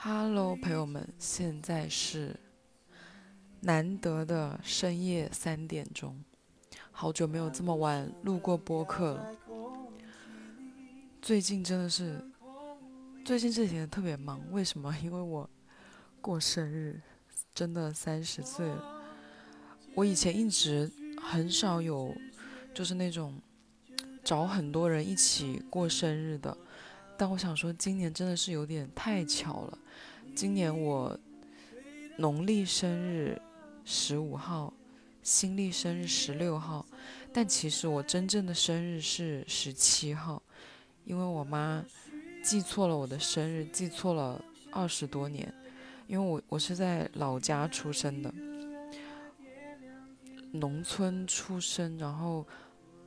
Hello，朋友们，现在是难得的深夜三点钟，好久没有这么晚录过播客了。最近真的是，最近这几天特别忙，为什么？因为我过生日，真的三十岁了。我以前一直很少有，就是那种找很多人一起过生日的。但我想说，今年真的是有点太巧了。今年我农历生日十五号，新历生日十六号，但其实我真正的生日是十七号，因为我妈记错了我的生日，记错了二十多年。因为我我是在老家出生的，农村出生，然后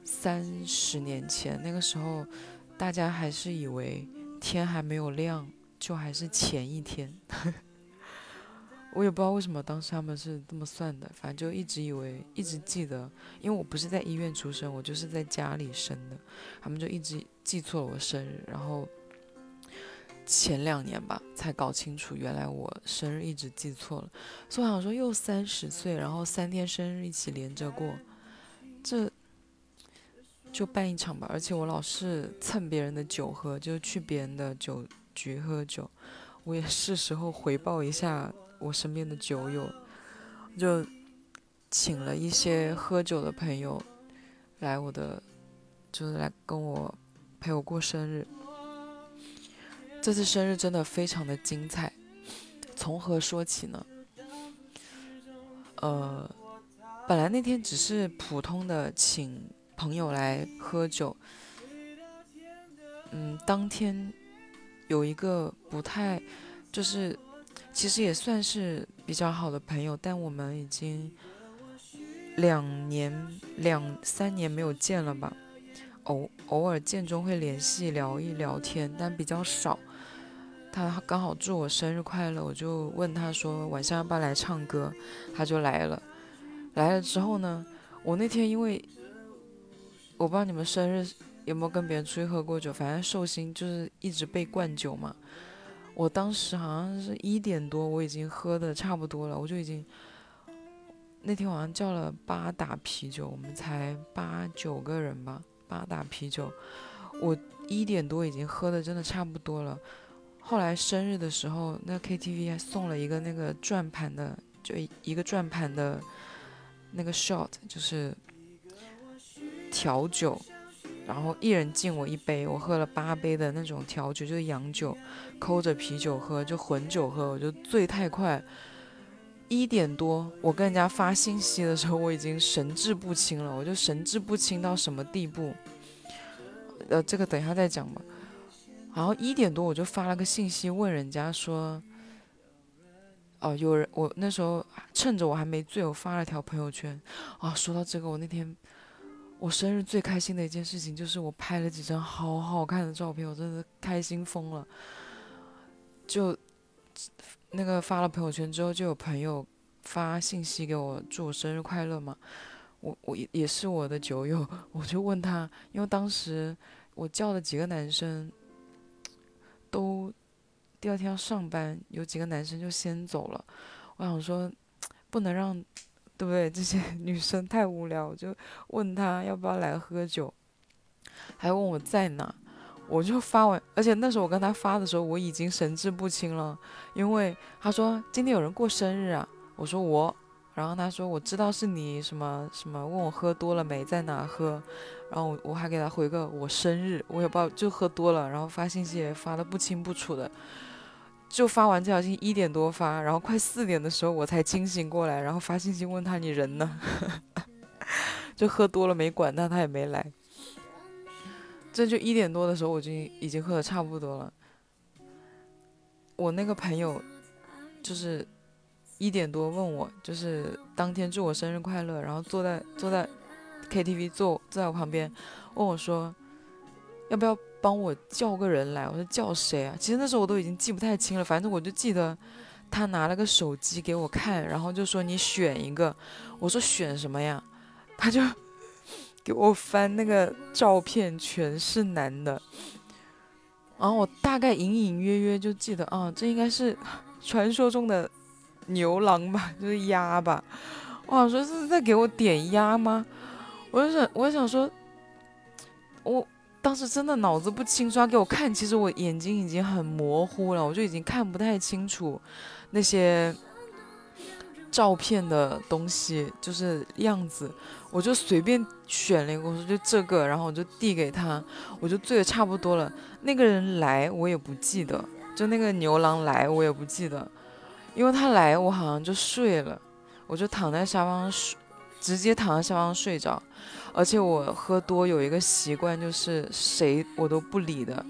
三十年前那个时候。大家还是以为天还没有亮，就还是前一天。我也不知道为什么当时他们是这么算的，反正就一直以为，一直记得，因为我不是在医院出生，我就是在家里生的，他们就一直记错了我生日，然后前两年吧才搞清楚，原来我生日一直记错了。所以我想说，又三十岁，然后三天生日一起连着过，这。就办一场吧，而且我老是蹭别人的酒喝，就去别人的酒局喝酒。我也是时候回报一下我身边的酒友，就请了一些喝酒的朋友来我的，就是来跟我陪我过生日。这次生日真的非常的精彩，从何说起呢？呃，本来那天只是普通的请。朋友来喝酒，嗯，当天有一个不太，就是其实也算是比较好的朋友，但我们已经两年两三年没有见了吧，偶偶尔见中会联系聊一聊天，但比较少。他刚好祝我生日快乐，我就问他说晚上要不要来唱歌，他就来了。来了之后呢，我那天因为。我不知道你们生日有没有跟别人出去喝过酒，反正寿星就是一直被灌酒嘛。我当时好像是一点多，我已经喝的差不多了，我就已经那天晚上叫了八打啤酒，我们才八九个人吧，八打啤酒，我一点多已经喝的真的差不多了。后来生日的时候，那 KTV 还送了一个那个转盘的，就一个转盘的那个 shot，就是。调酒，然后一人敬我一杯，我喝了八杯的那种调酒，就是洋酒，抠着啤酒喝，就混酒喝，我就醉太快。一点多，我跟人家发信息的时候，我已经神志不清了，我就神志不清到什么地步？呃，这个等一下再讲吧。然后一点多，我就发了个信息问人家说，哦，有人，我那时候趁着我还没醉，我发了条朋友圈。啊，说到这个，我那天。我生日最开心的一件事情就是我拍了几张好好看的照片，我真的开心疯了。就那个发了朋友圈之后，就有朋友发信息给我祝我生日快乐嘛。我我也也是我的酒友，我就问他，因为当时我叫的几个男生都第二天要上班，有几个男生就先走了。我想说，不能让。对不对？这些 女生太无聊，我就问他要不要来喝酒，还问我在哪，我就发完。而且那时候我跟他发的时候，我已经神志不清了，因为他说今天有人过生日啊，我说我，然后他说我知道是你什么什么，问我喝多了没，在哪喝，然后我我还给他回个我生日，我也不知道就喝多了，然后发信息也发的不清不楚的。就发完这条信息一点多发，然后快四点的时候我才清醒过来，然后发信息问他你人呢？就喝多了没管他，他也没来。这就一点多的时候我就已经喝的差不多了。我那个朋友就是一点多问我，就是当天祝我生日快乐，然后坐在坐在 KTV 坐坐在我旁边，问我说要不要。帮我叫个人来，我说叫谁啊？其实那时候我都已经记不太清了，反正我就记得他拿了个手机给我看，然后就说你选一个。我说选什么呀？他就给我翻那个照片，全是男的。然后我大概隐隐约约就记得啊，这应该是 传说中的牛郎吧，就是鸭吧。我想说是在给我点鸭吗？我就想，我想说，我当时真的脑子不清楚，给我看，其实我眼睛已经很模糊了，我就已经看不太清楚那些。照片的东西就是样子，我就随便选了一个，我说就这个，然后我就递给他，我就醉的差不多了。那个人来我也不记得，就那个牛郎来我也不记得，因为他来我好像就睡了，我就躺在沙发上睡，直接躺在沙发上睡着。而且我喝多有一个习惯，就是谁我都不理的，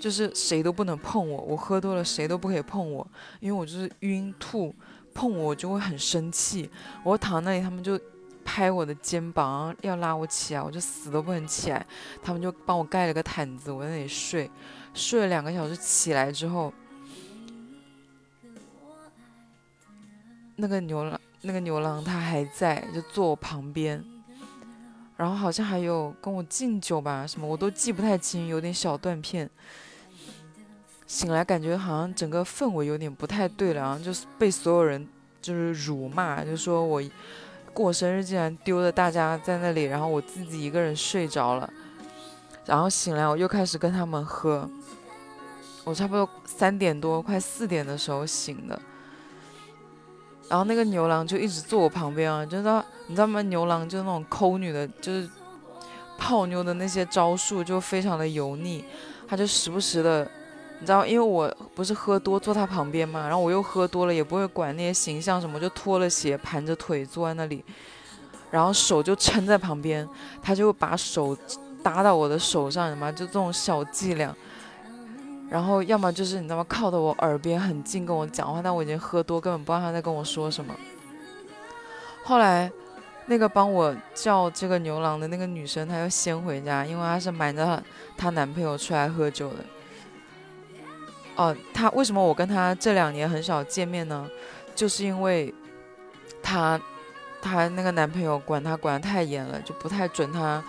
就是谁都不能碰我，我喝多了谁都不可以碰我，因为我就是晕吐。碰我就会很生气，我躺那里，他们就拍我的肩膀，要拉我起来，我就死都不能起来。他们就帮我盖了个毯子，我在那里睡，睡了两个小时，起来之后，那个牛郎，那个牛郎他还在，就坐我旁边，然后好像还有跟我敬酒吧，什么我都记不太清，有点小断片。醒来感觉好像整个氛围有点不太对了，然后就是被所有人就是辱骂，就说我过生日竟然丢了大家在那里，然后我自己一个人睡着了，然后醒来我又开始跟他们喝，我差不多三点多快四点的时候醒的，然后那个牛郎就一直坐我旁边啊，就知道你知道吗？牛郎就那种抠女的，就是泡妞的那些招数就非常的油腻，他就时不时的。你知道，因为我不是喝多坐他旁边嘛，然后我又喝多了，也不会管那些形象什么，就脱了鞋，盘着腿坐在那里，然后手就撑在旁边，他就把手搭到我的手上，什么就这种小伎俩，然后要么就是你知道吗，靠的我耳边很近跟我讲话，但我已经喝多，根本不知道他在跟我说什么。后来，那个帮我叫这个牛郎的那个女生，她又先回家，因为她是瞒着她男朋友出来喝酒的。哦，她为什么我跟她这两年很少见面呢？就是因为她，她那个男朋友管她管得太严了，就不太准她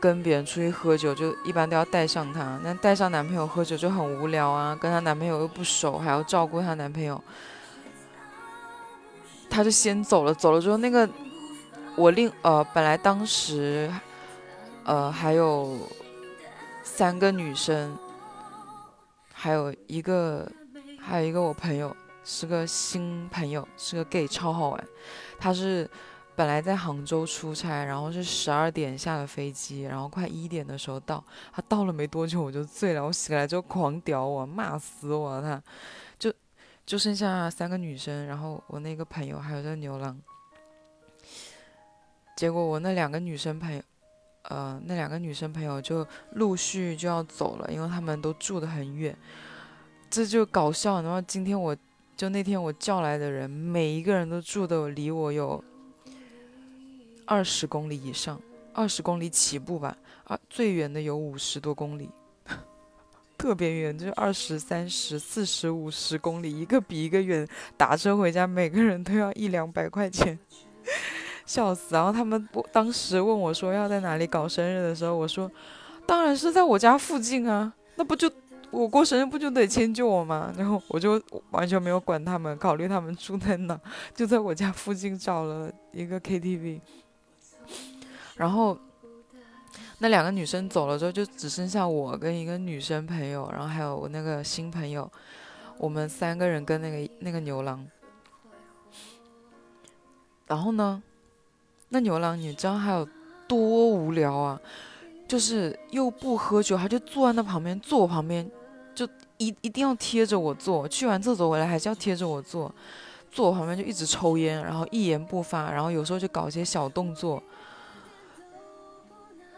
跟别人出去喝酒，就一般都要带上她。那带上男朋友喝酒就很无聊啊，跟她男朋友又不熟，还要照顾她男朋友，她就先走了。走了之后，那个我另呃本来当时呃还有三个女生。还有一个，还有一个我朋友是个新朋友，是个 gay，超好玩。他是本来在杭州出差，然后是十二点下的飞机，然后快一点的时候到。他到了没多久我就醉了，我醒来之后狂屌我，骂死我。他就就剩下三个女生，然后我那个朋友还有这牛郎。结果我那两个女生朋友。呃，那两个女生朋友就陆续就要走了，因为他们都住得很远，这就搞笑。然后今天我就那天我叫来的人，每一个人都住的离我有二十公里以上，二十公里起步吧，啊，最远的有五十多公里，特别远，就是二十三十、四十五十公里，一个比一个远。打车回家，每个人都要一两百块钱。笑死！然后他们我当时问我说要在哪里搞生日的时候，我说当然是在我家附近啊，那不就我过生日不就得迁就我吗？然后我就完全没有管他们，考虑他们住在哪，就在我家附近找了一个 KTV。然后那两个女生走了之后，就只剩下我跟一个女生朋友，然后还有我那个新朋友，我们三个人跟那个那个牛郎。然后呢？那牛郎，你知道他有多无聊啊？就是又不喝酒，他就坐在那旁边，坐我旁边，就一一定要贴着我坐。去完厕所回来还是要贴着我坐，坐我旁边就一直抽烟，然后一言不发，然后有时候就搞一些小动作。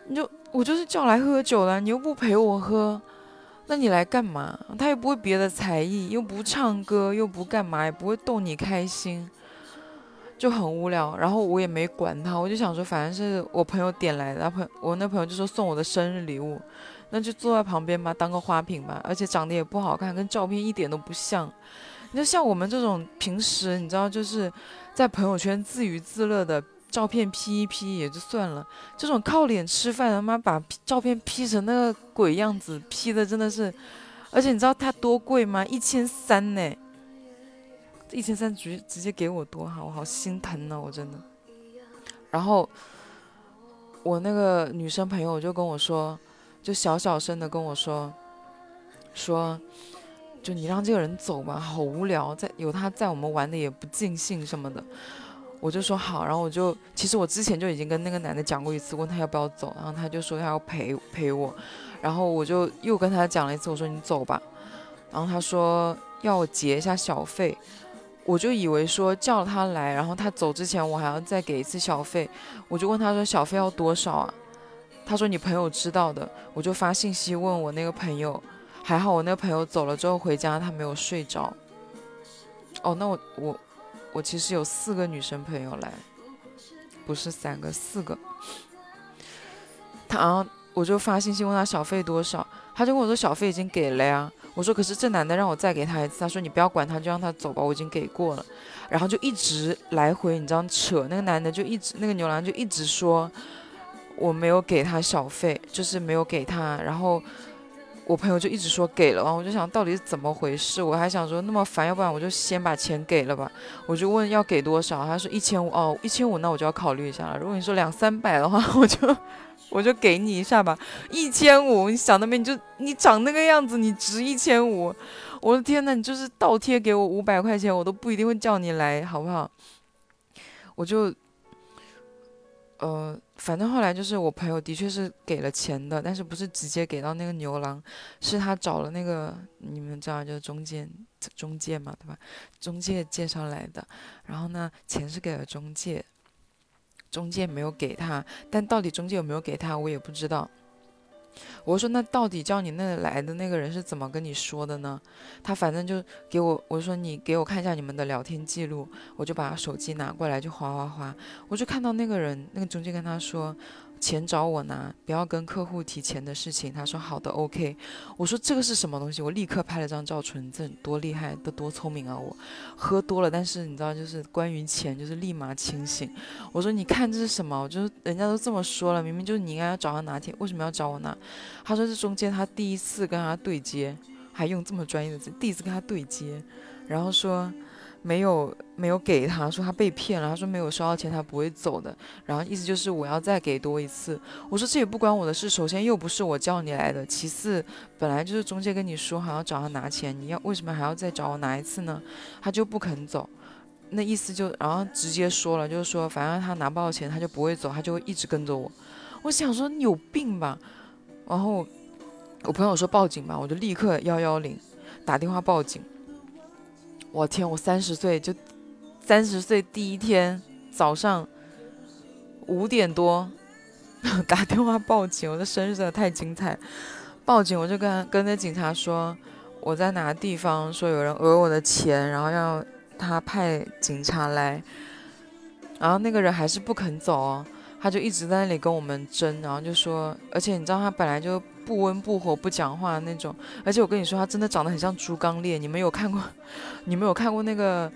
你就我就是叫来喝酒的，你又不陪我喝，那你来干嘛？他又不会别的才艺，又不唱歌，又不干嘛，也不会逗你开心。就很无聊，然后我也没管他，我就想说，反正是我朋友点来的，朋我那朋友就说送我的生日礼物，那就坐在旁边吧，当个花瓶吧，而且长得也不好看，跟照片一点都不像。你就像我们这种平时你知道就是在朋友圈自娱自乐的照片 P 一 P 也就算了，这种靠脸吃饭他妈把照片 P 成那个鬼样子，P 的真的是而且你知道它多贵吗？一千三呢！一千三直直接给我多好，我好心疼呢，我真的。然后我那个女生朋友就跟我说，就小小声的跟我说，说，就你让这个人走吧，好无聊，在有他在我们玩的也不尽兴什么的。我就说好，然后我就其实我之前就已经跟那个男的讲过一次，问他要不要走，然后他就说他要陪陪我，然后我就又跟他讲了一次，我说你走吧，然后他说要我结一下小费，我就以为说叫他来，然后他走之前我还要再给一次小费，我就问他说小费要多少啊？他说你朋友知道的，我就发信息问我那个朋友，还好我那个朋友走了之后回家他没有睡着，哦，那我我。我其实有四个女生朋友来，不是三个，四个。他，然后我就发信息问他小费多少，他就跟我说小费已经给了呀。我说可是这男的让我再给他一次，他说你不要管他，就让他走吧，我已经给过了。然后就一直来回，你知道扯，那个男的就一直，那个牛郎就一直说我没有给他小费，就是没有给他，然后。我朋友就一直说给了，然后我就想到底是怎么回事，我还想说那么烦，要不然我就先把钱给了吧。我就问要给多少，他说一千五哦，一千五那我就要考虑一下了。如果你说两三百的话，我就我就给你一下吧。一千五，你想那边你就你长那个样子，你值一千五。我的天呐，你就是倒贴给我五百块钱，我都不一定会叫你来，好不好？我就。呃，反正后来就是我朋友的确是给了钱的，但是不是直接给到那个牛郎，是他找了那个你们知道就是中介中介嘛，对吧？中介介绍来的，然后呢，钱是给了中介，中介没有给他，但到底中介有没有给他，我也不知道。我说那到底叫你那来的那个人是怎么跟你说的呢？他反正就给我，我说你给我看一下你们的聊天记录，我就把手机拿过来就划划划，我就看到那个人，那个中介跟他说。钱找我拿，不要跟客户提钱的事情。他说好的，OK。我说这个是什么东西？我立刻拍了张照，纯正，多厉害，都多聪明啊！我喝多了，但是你知道，就是关于钱，就是立马清醒。我说你看这是什么？我就是人家都这么说了，明明就是你应该要找他拿钱，为什么要找我拿？他说这中间他第一次跟他对接，还用这么专业的字，第一次跟他对接，然后说。没有没有给他说他被骗了，他说没有收到钱他不会走的，然后意思就是我要再给多一次。我说这也不关我的事，首先又不是我叫你来的，其次本来就是中介跟你说好要找他拿钱，你要为什么还要再找我拿一次呢？他就不肯走，那意思就然后直接说了，就是说反正他拿不到钱他就不会走，他就会一直跟着我。我想说你有病吧，然后我朋友说报警吧，我就立刻幺幺零打电话报警。我天！我三十岁就三十岁第一天早上五点多 打电话报警，我的生日真的太精彩。报警我就跟跟那警察说我在哪个地方，说有人讹我的钱，然后要他派警察来。然后那个人还是不肯走哦，他就一直在那里跟我们争，然后就说，而且你知道他本来就。不温不火不讲话那种，而且我跟你说，他真的长得很像猪刚烈。你们有看过？你们有看过那个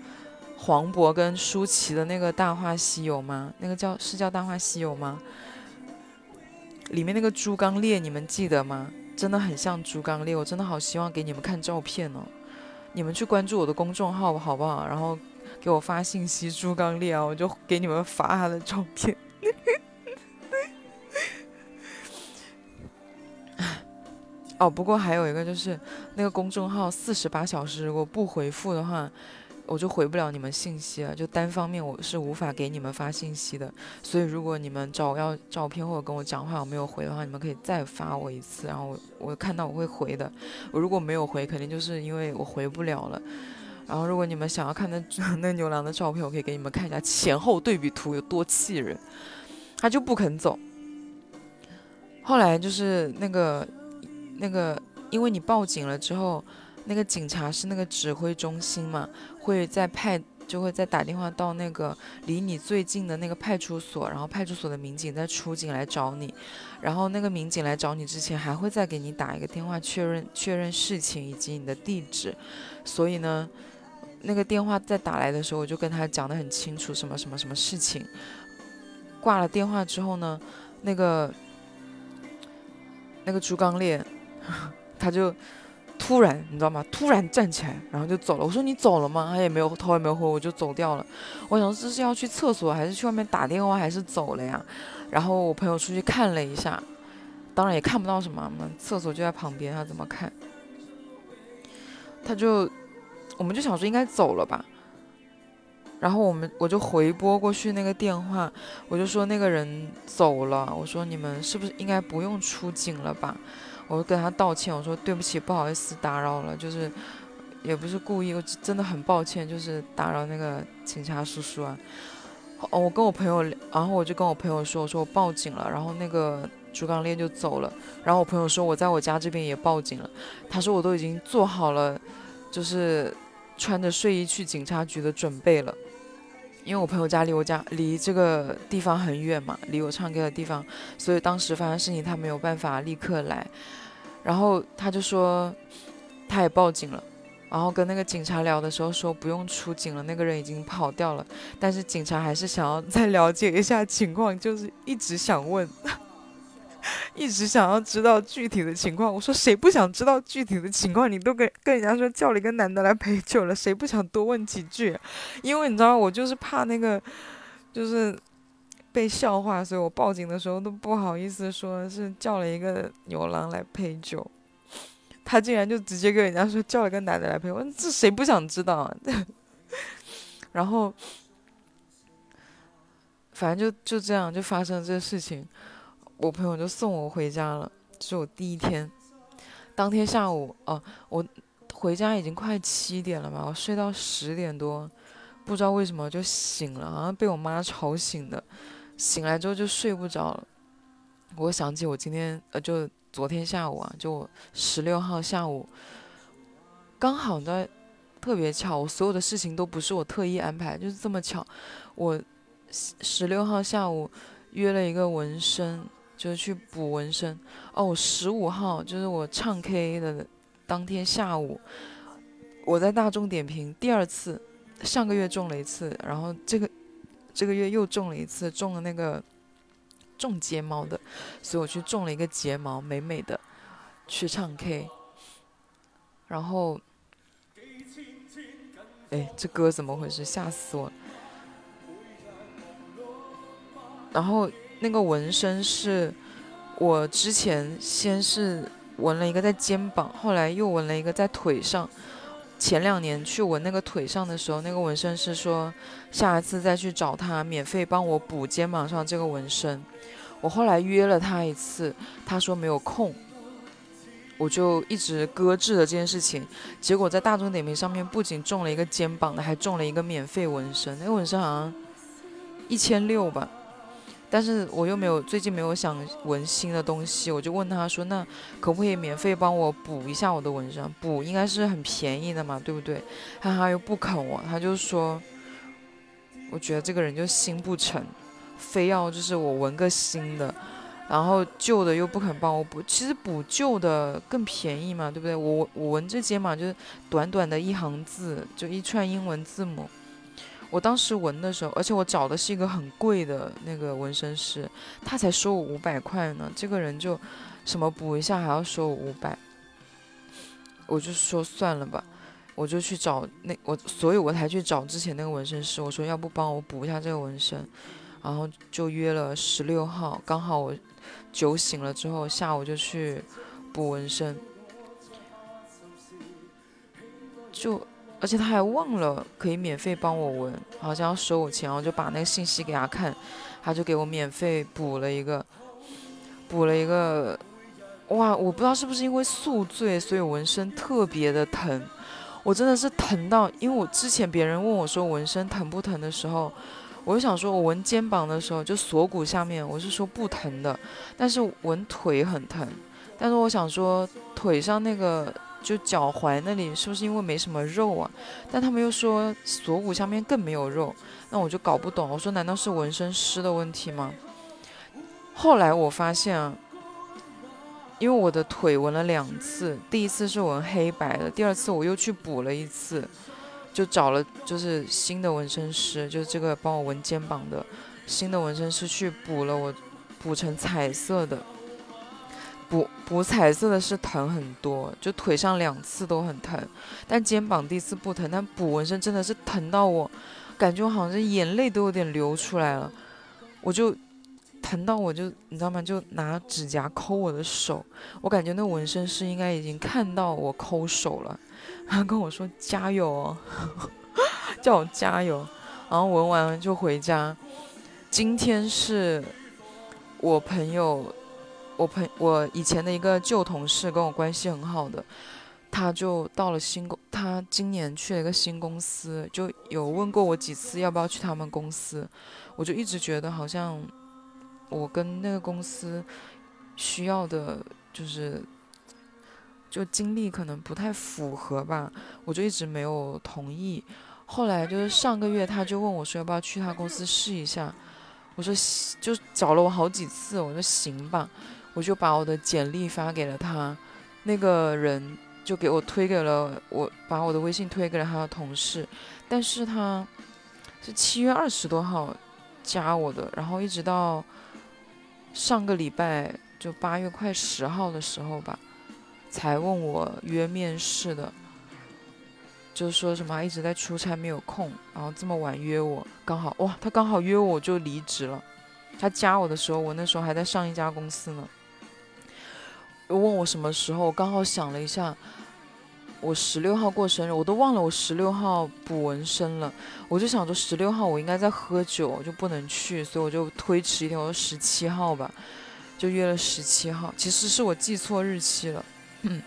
黄渤跟舒淇的那个《大话西游》吗？那个叫是叫《大话西游》吗？里面那个猪刚鬣，你们记得吗？真的很像猪刚鬣，我真的好希望给你们看照片哦。你们去关注我的公众号好不好？然后给我发信息猪刚鬣啊，我就给你们发他的照片。哦，不过还有一个就是那个公众号四十八小时如果不回复的话，我就回不了你们信息了。就单方面我是无法给你们发信息的。所以如果你们找我要照片或者跟我讲话我没有回的话，你们可以再发我一次，然后我我看到我会回的。我如果没有回，肯定就是因为我回不了了。然后如果你们想要看那 那牛郎的照片，我可以给你们看一下前后对比图有多气人。他就不肯走。后来就是那个。那个，因为你报警了之后，那个警察是那个指挥中心嘛，会再派，就会再打电话到那个离你最近的那个派出所，然后派出所的民警再出警来找你，然后那个民警来找你之前，还会再给你打一个电话确认确认事情以及你的地址，所以呢，那个电话再打来的时候，我就跟他讲得很清楚，什么什么什么事情。挂了电话之后呢，那个那个朱刚烈。他就突然你知道吗？突然站起来，然后就走了。我说你走了吗？他也没有头也没有回，我就走掉了。我想这是要去厕所，还是去外面打电话，还是走了呀？然后我朋友出去看了一下，当然也看不到什么嘛，厕所就在旁边，他怎么看？他就，我们就想说应该走了吧。然后我们我就回拨过去那个电话，我就说那个人走了，我说你们是不是应该不用出警了吧？我就跟他道歉，我说对不起，不好意思打扰了，就是也不是故意，我真的很抱歉，就是打扰那个警察叔叔啊。哦，我跟我朋友，然后我就跟我朋友说，我说我报警了，然后那个朱刚烈就走了。然后我朋友说我在我家这边也报警了，他说我都已经做好了，就是穿着睡衣去警察局的准备了。因为我朋友家离我家离这个地方很远嘛，离我唱歌的地方，所以当时发生事情他没有办法立刻来，然后他就说他也报警了，然后跟那个警察聊的时候说不用出警了，那个人已经跑掉了，但是警察还是想要再了解一下情况，就是一直想问。一直想要知道具体的情况，我说谁不想知道具体的情况？你都跟跟人家说叫了一个男的来陪酒了，谁不想多问几句？因为你知道我就是怕那个，就是被笑话，所以我报警的时候都不好意思说是叫了一个牛郎来陪酒，他竟然就直接跟人家说叫了个男的来陪我，这谁不想知道？啊？然后反正就就这样就发生了这个事情。我朋友就送我回家了，这是我第一天。当天下午，哦，我回家已经快七点了吧，我睡到十点多，不知道为什么就醒了，好像被我妈吵醒的。醒来之后就睡不着了。我想起我今天，呃，就昨天下午啊，就我十六号下午，刚好在特别巧，我所有的事情都不是我特意安排，就是这么巧。我十六号下午约了一个纹身。就是去补纹身哦，十五号就是我唱 K 的当天下午，我在大众点评第二次，上个月中了一次，然后这个这个月又中了一次，中了那个种睫毛的，所以我去种了一个睫毛，美美的，去唱 K，然后，哎，这歌怎么回事？吓死我了！然后。那个纹身是我之前先是纹了一个在肩膀，后来又纹了一个在腿上。前两年去纹那个腿上的时候，那个纹身师说下一次再去找他免费帮我补肩膀上这个纹身。我后来约了他一次，他说没有空，我就一直搁置了这件事情。结果在大众点评上面不仅中了一个肩膀的，还中了一个免费纹身。那个纹身好像一千六吧。但是我又没有最近没有想纹新的东西，我就问他说：“那可不可以免费帮我补一下我的纹身？补应该是很便宜的嘛，对不对？”他他又不肯我，他就说：“我觉得这个人就心不诚，非要就是我纹个新的，然后旧的又不肯帮我补。其实补旧的更便宜嘛，对不对？我我纹这肩膀就是短短的一行字，就一串英文字母。”我当时纹的时候，而且我找的是一个很贵的那个纹身师，他才收我五百块呢。这个人就什么补一下还要收我五百，我就说算了吧，我就去找那我，所以我才去找之前那个纹身师。我说要不帮我补一下这个纹身，然后就约了十六号，刚好我酒醒了之后，下午就去补纹身，就。而且他还忘了可以免费帮我纹，好像要收我钱，我就把那个信息给他看，他就给我免费补了一个，补了一个，哇！我不知道是不是因为宿醉，所以纹身特别的疼，我真的是疼到，因为我之前别人问我说纹身疼不疼的时候，我就想说我纹肩膀的时候就锁骨下面我是说不疼的，但是纹腿很疼，但是我想说腿上那个。就脚踝那里是不是因为没什么肉啊？但他们又说锁骨下面更没有肉，那我就搞不懂。我说难道是纹身师的问题吗？后来我发现啊，因为我的腿纹了两次，第一次是纹黑白的，第二次我又去补了一次，就找了就是新的纹身师，就是这个帮我纹肩膀的新的纹身师去补了我，补成彩色的。补补彩色的是疼很多，就腿上两次都很疼，但肩膀第一次不疼，但补纹身真的是疼到我，感觉我好像是眼泪都有点流出来了，我就疼到我就你知道吗？就拿指甲抠我的手，我感觉那纹身师应该已经看到我抠手了，他跟我说加油哦，叫我加油，然后纹完就回家。今天是我朋友。我朋我以前的一个旧同事跟我关系很好的，他就到了新公，他今年去了一个新公司，就有问过我几次要不要去他们公司，我就一直觉得好像我跟那个公司需要的，就是就经历可能不太符合吧，我就一直没有同意。后来就是上个月他就问我说要不要去他公司试一下，我说就找了我好几次，我说行吧。我就把我的简历发给了他，那个人就给我推给了我，把我的微信推给了他的同事，但是他是七月二十多号加我的，然后一直到上个礼拜就八月快十号的时候吧，才问我约面试的，就是说什么一直在出差没有空，然后这么晚约我，刚好哇，他刚好约我就离职了，他加我的时候，我那时候还在上一家公司呢。问我什么时候，刚好想了一下，我十六号过生日，我都忘了我十六号补纹身了。我就想着十六号我应该在喝酒，就不能去，所以我就推迟一天，我说十七号吧，就约了十七号。其实是我记错日期了，嗯，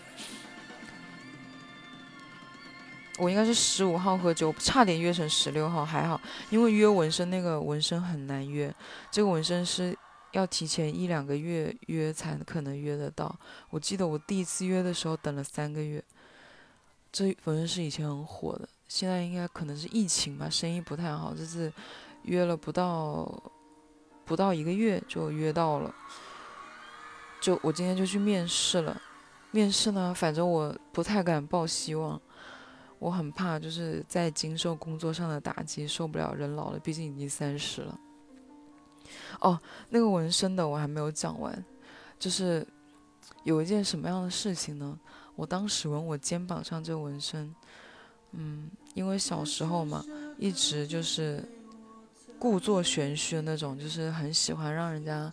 我应该是十五号喝酒，差点约成十六号，还好，因为约纹身那个纹身很难约，这个纹身师。要提前一两个月约才可能约得到。我记得我第一次约的时候等了三个月。这纹身师以前很火的，现在应该可能是疫情吧，生意不太好。这次约了不到不到一个月就约到了。就我今天就去面试了。面试呢，反正我不太敢抱希望，我很怕就是在经受工作上的打击，受不了。人老了，毕竟已经三十了。哦，那个纹身的我还没有讲完，就是有一件什么样的事情呢？我当时纹我肩膀上这个纹身，嗯，因为小时候嘛，一直就是故作玄虚的那种，就是很喜欢让人家，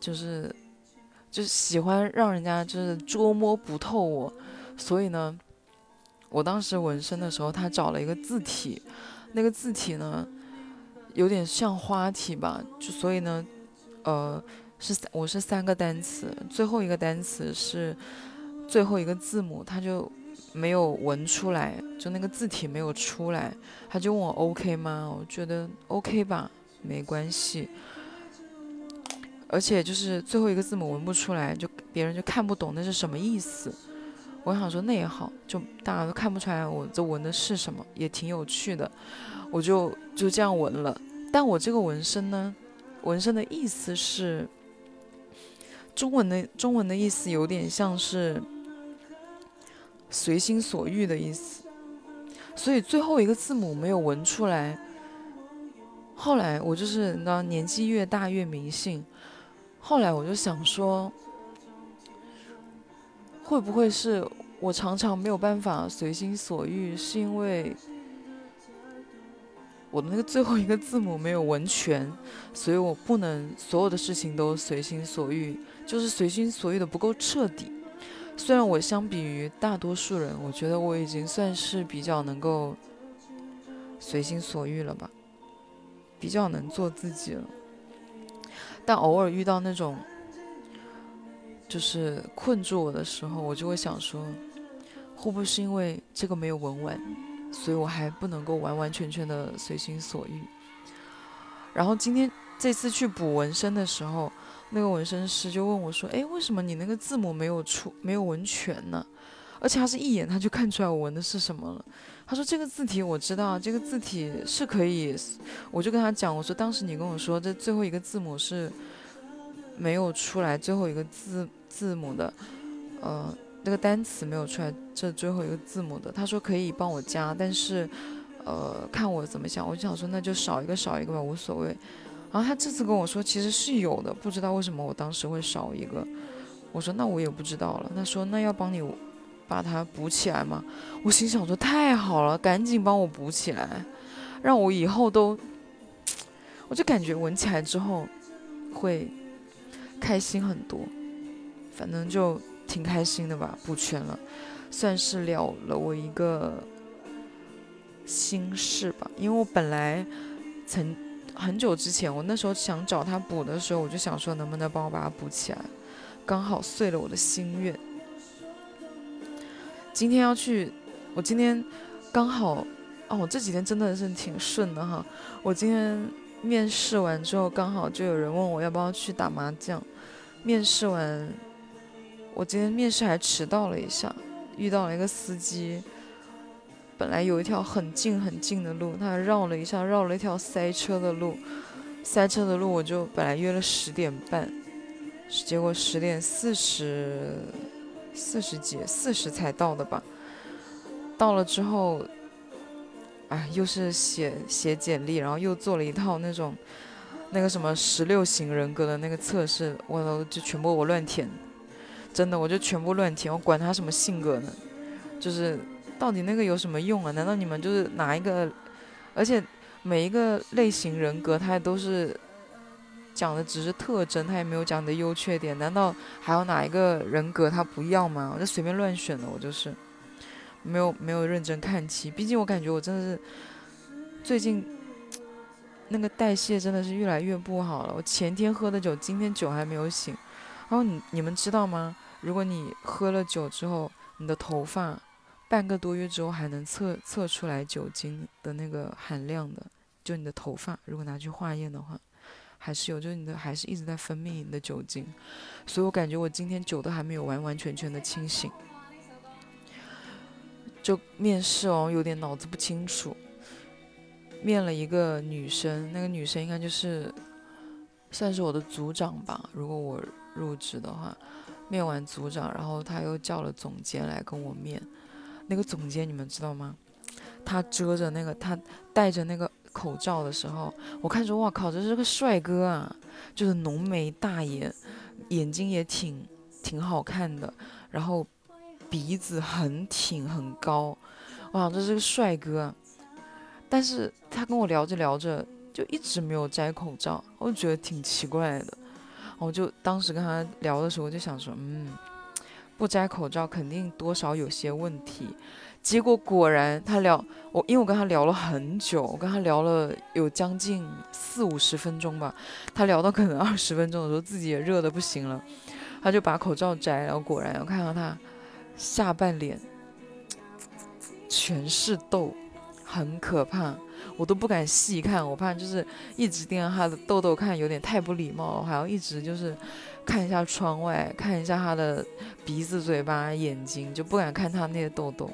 就是就是喜欢让人家就是捉摸不透我，所以呢，我当时纹身的时候，他找了一个字体，那个字体呢。有点像花体吧，就所以呢，呃，是我是三个单词，最后一个单词是最后一个字母，他就没有纹出来，就那个字体没有出来，他就问我 OK 吗？我觉得 OK 吧，没关系。而且就是最后一个字母纹不出来，就别人就看不懂那是什么意思。我想说那也好，就大家都看不出来我这纹的是什么，也挺有趣的。我就就这样纹了，但我这个纹身呢，纹身的意思是中文的中文的意思有点像是随心所欲的意思，所以最后一个字母没有纹出来。后来我就是你知道，年纪越大越迷信。后来我就想说，会不会是我常常没有办法随心所欲，是因为？我的那个最后一个字母没有纹全，所以我不能所有的事情都随心所欲，就是随心所欲的不够彻底。虽然我相比于大多数人，我觉得我已经算是比较能够随心所欲了吧，比较能做自己了。但偶尔遇到那种就是困住我的时候，我就会想说，会不会是因为这个没有纹完？所以我还不能够完完全全的随心所欲。然后今天这次去补纹身的时候，那个纹身师就问我说：“哎，为什么你那个字母没有出，没有纹全呢？”而且他是一眼他就看出来我纹的是什么了。他说：“这个字体我知道，这个字体是可以。”我就跟他讲，我说：“当时你跟我说这最后一个字母是没有出来，最后一个字字母的，呃。”那个单词没有出来，这最后一个字母的，他说可以帮我加，但是，呃，看我怎么想，我就想说那就少一个少一个吧，无所谓。然后他这次跟我说其实是有的，不知道为什么我当时会少一个，我说那我也不知道了。他说那要帮你把它补起来吗？我心想说太好了，赶紧帮我补起来，让我以后都，我就感觉闻起来之后会开心很多，反正就挺开心的吧，补全了，算是了了我一个心事吧，因为我本来曾。很久之前，我那时候想找他补的时候，我就想说能不能帮我把它补起来，刚好碎了我的心愿。今天要去，我今天刚好，哦，我这几天真的是挺顺的哈。我今天面试完之后，刚好就有人问我要不要去打麻将。面试完，我今天面试还迟到了一下，遇到了一个司机。本来有一条很近很近的路，他绕了一下，绕了一条塞车的路。塞车的路，我就本来约了十点半，结果十点四十四十几四十才到的吧。到了之后，哎，又是写写简历，然后又做了一套那种那个什么十六型人格的那个测试，我都就全部我乱填，真的我就全部乱填，我管他什么性格呢，就是。到底那个有什么用啊？难道你们就是哪一个，而且每一个类型人格，它都是讲的只是特征，它也没有讲的优缺点。难道还有哪一个人格他不要吗？我就随便乱选的，我就是没有没有认真看清。毕竟我感觉我真的是最近那个代谢真的是越来越不好了。我前天喝的酒，今天酒还没有醒。然后你你们知道吗？如果你喝了酒之后，你的头发。半个多月之后还能测测出来酒精的那个含量的，就你的头发，如果拿去化验的话，还是有，就是你的还是一直在分泌你的酒精，所以我感觉我今天酒都还没有完完全全的清醒，就面试哦，有点脑子不清楚，面了一个女生，那个女生应该就是算是我的组长吧，如果我入职的话，面完组长，然后他又叫了总监来跟我面。那个总监你们知道吗？他遮着那个，他戴着那个口罩的时候，我看着，哇靠，这是个帅哥啊！就是浓眉大眼，眼睛也挺挺好看的，然后鼻子很挺很高，哇，这是个帅哥。但是他跟我聊着聊着，就一直没有摘口罩，我就觉得挺奇怪的。我就当时跟他聊的时候，我就想说，嗯。不摘口罩肯定多少有些问题，结果果然他聊我，因为我跟他聊了很久，我跟他聊了有将近四五十分钟吧，他聊到可能二十分钟的时候自己也热的不行了，他就把口罩摘了，果然我看到他下半脸全是痘，很可怕，我都不敢细看，我怕就是一直盯着他的痘痘看有点太不礼貌了，还要一直就是。看一下窗外，看一下他的鼻子、嘴巴、眼睛，就不敢看他那些痘痘。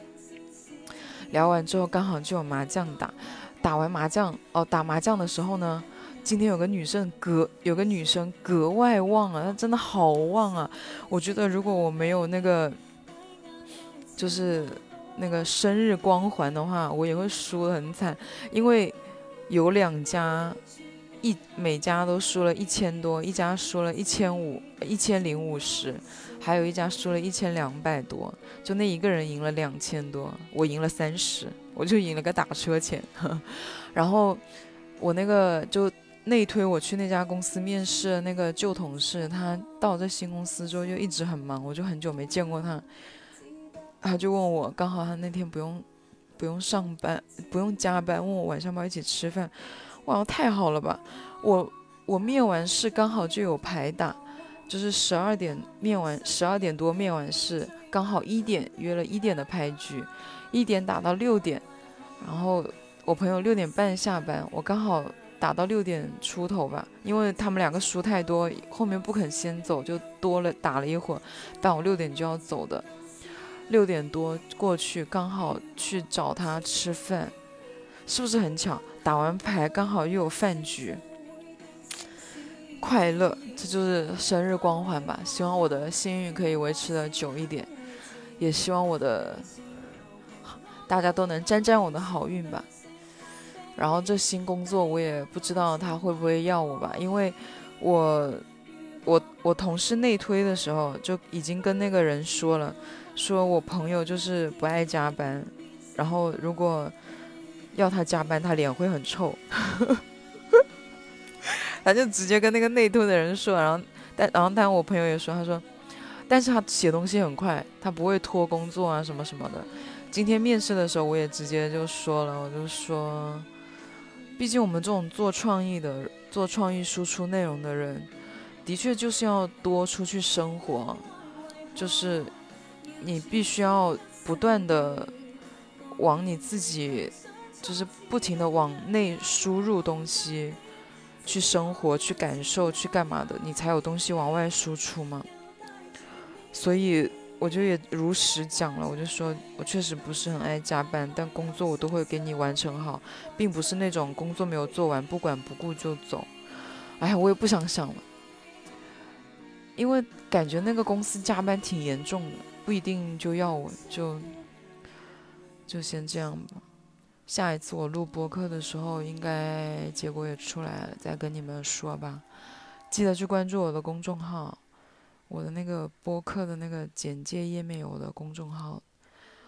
聊完之后，刚好就有麻将打，打完麻将哦，打麻将的时候呢，今天有个女生格，有个女生格外旺啊，她真的好旺啊！我觉得如果我没有那个，就是那个生日光环的话，我也会输得很惨，因为有两家。一每家都输了一千多，一家输了一千五，一千零五十，还有一家输了一千两百多，就那一个人赢了两千多，我赢了三十，我就赢了个打车钱。然后我那个就内推我去那家公司面试的那个旧同事，他到这新公司之后就一直很忙，我就很久没见过他，他就问我，刚好他那天不用不用上班，不用加班，问我晚上不要一起吃饭。哇，太好了吧！我我面完试刚好就有排打，就是十二点面完，十二点多面完试，刚好一点约了一点的牌局，一点打到六点，然后我朋友六点半下班，我刚好打到六点出头吧，因为他们两个输太多，后面不肯先走，就多了打了一会儿，但我六点就要走的，六点多过去刚好去找他吃饭，是不是很巧？打完牌刚好又有饭局，快乐，这就是生日光环吧。希望我的幸运可以维持的久一点，也希望我的大家都能沾沾我的好运吧。然后这新工作我也不知道他会不会要我吧，因为我我我同事内推的时候就已经跟那个人说了，说我朋友就是不爱加班，然后如果要他加班，他脸会很臭。他就直接跟那个内推的人说，然后但然后但我朋友也说，他说，但是他写东西很快，他不会拖工作啊什么什么的。今天面试的时候，我也直接就说了，我就说，毕竟我们这种做创意的、做创意输出内容的人，的确就是要多出去生活，就是你必须要不断的往你自己，就是不停的往内输入东西，去生活、去感受、去干嘛的，你才有东西往外输出嘛。所以。我就也如实讲了，我就说我确实不是很爱加班，但工作我都会给你完成好，并不是那种工作没有做完不管不顾就走。哎呀，我也不想想了，因为感觉那个公司加班挺严重的，不一定就要我，就就先这样吧。下一次我录播客的时候，应该结果也出来了，再跟你们说吧。记得去关注我的公众号。我的那个播客的那个简介页面有我的公众号，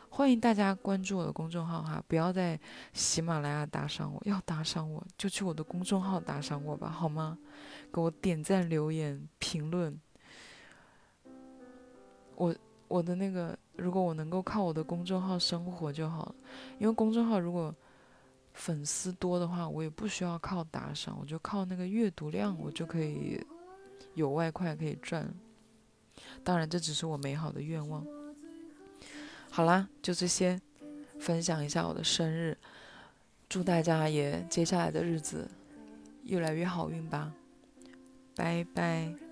欢迎大家关注我的公众号哈！不要在喜马拉雅打赏我，要打赏我就去我的公众号打赏我吧，好吗？给我点赞、留言、评论。我我的那个，如果我能够靠我的公众号生活就好了，因为公众号如果粉丝多的话，我也不需要靠打赏，我就靠那个阅读量，我就可以有外快可以赚。当然，这只是我美好的愿望。好啦，就这些，分享一下我的生日，祝大家也接下来的日子越来越好运吧，拜拜。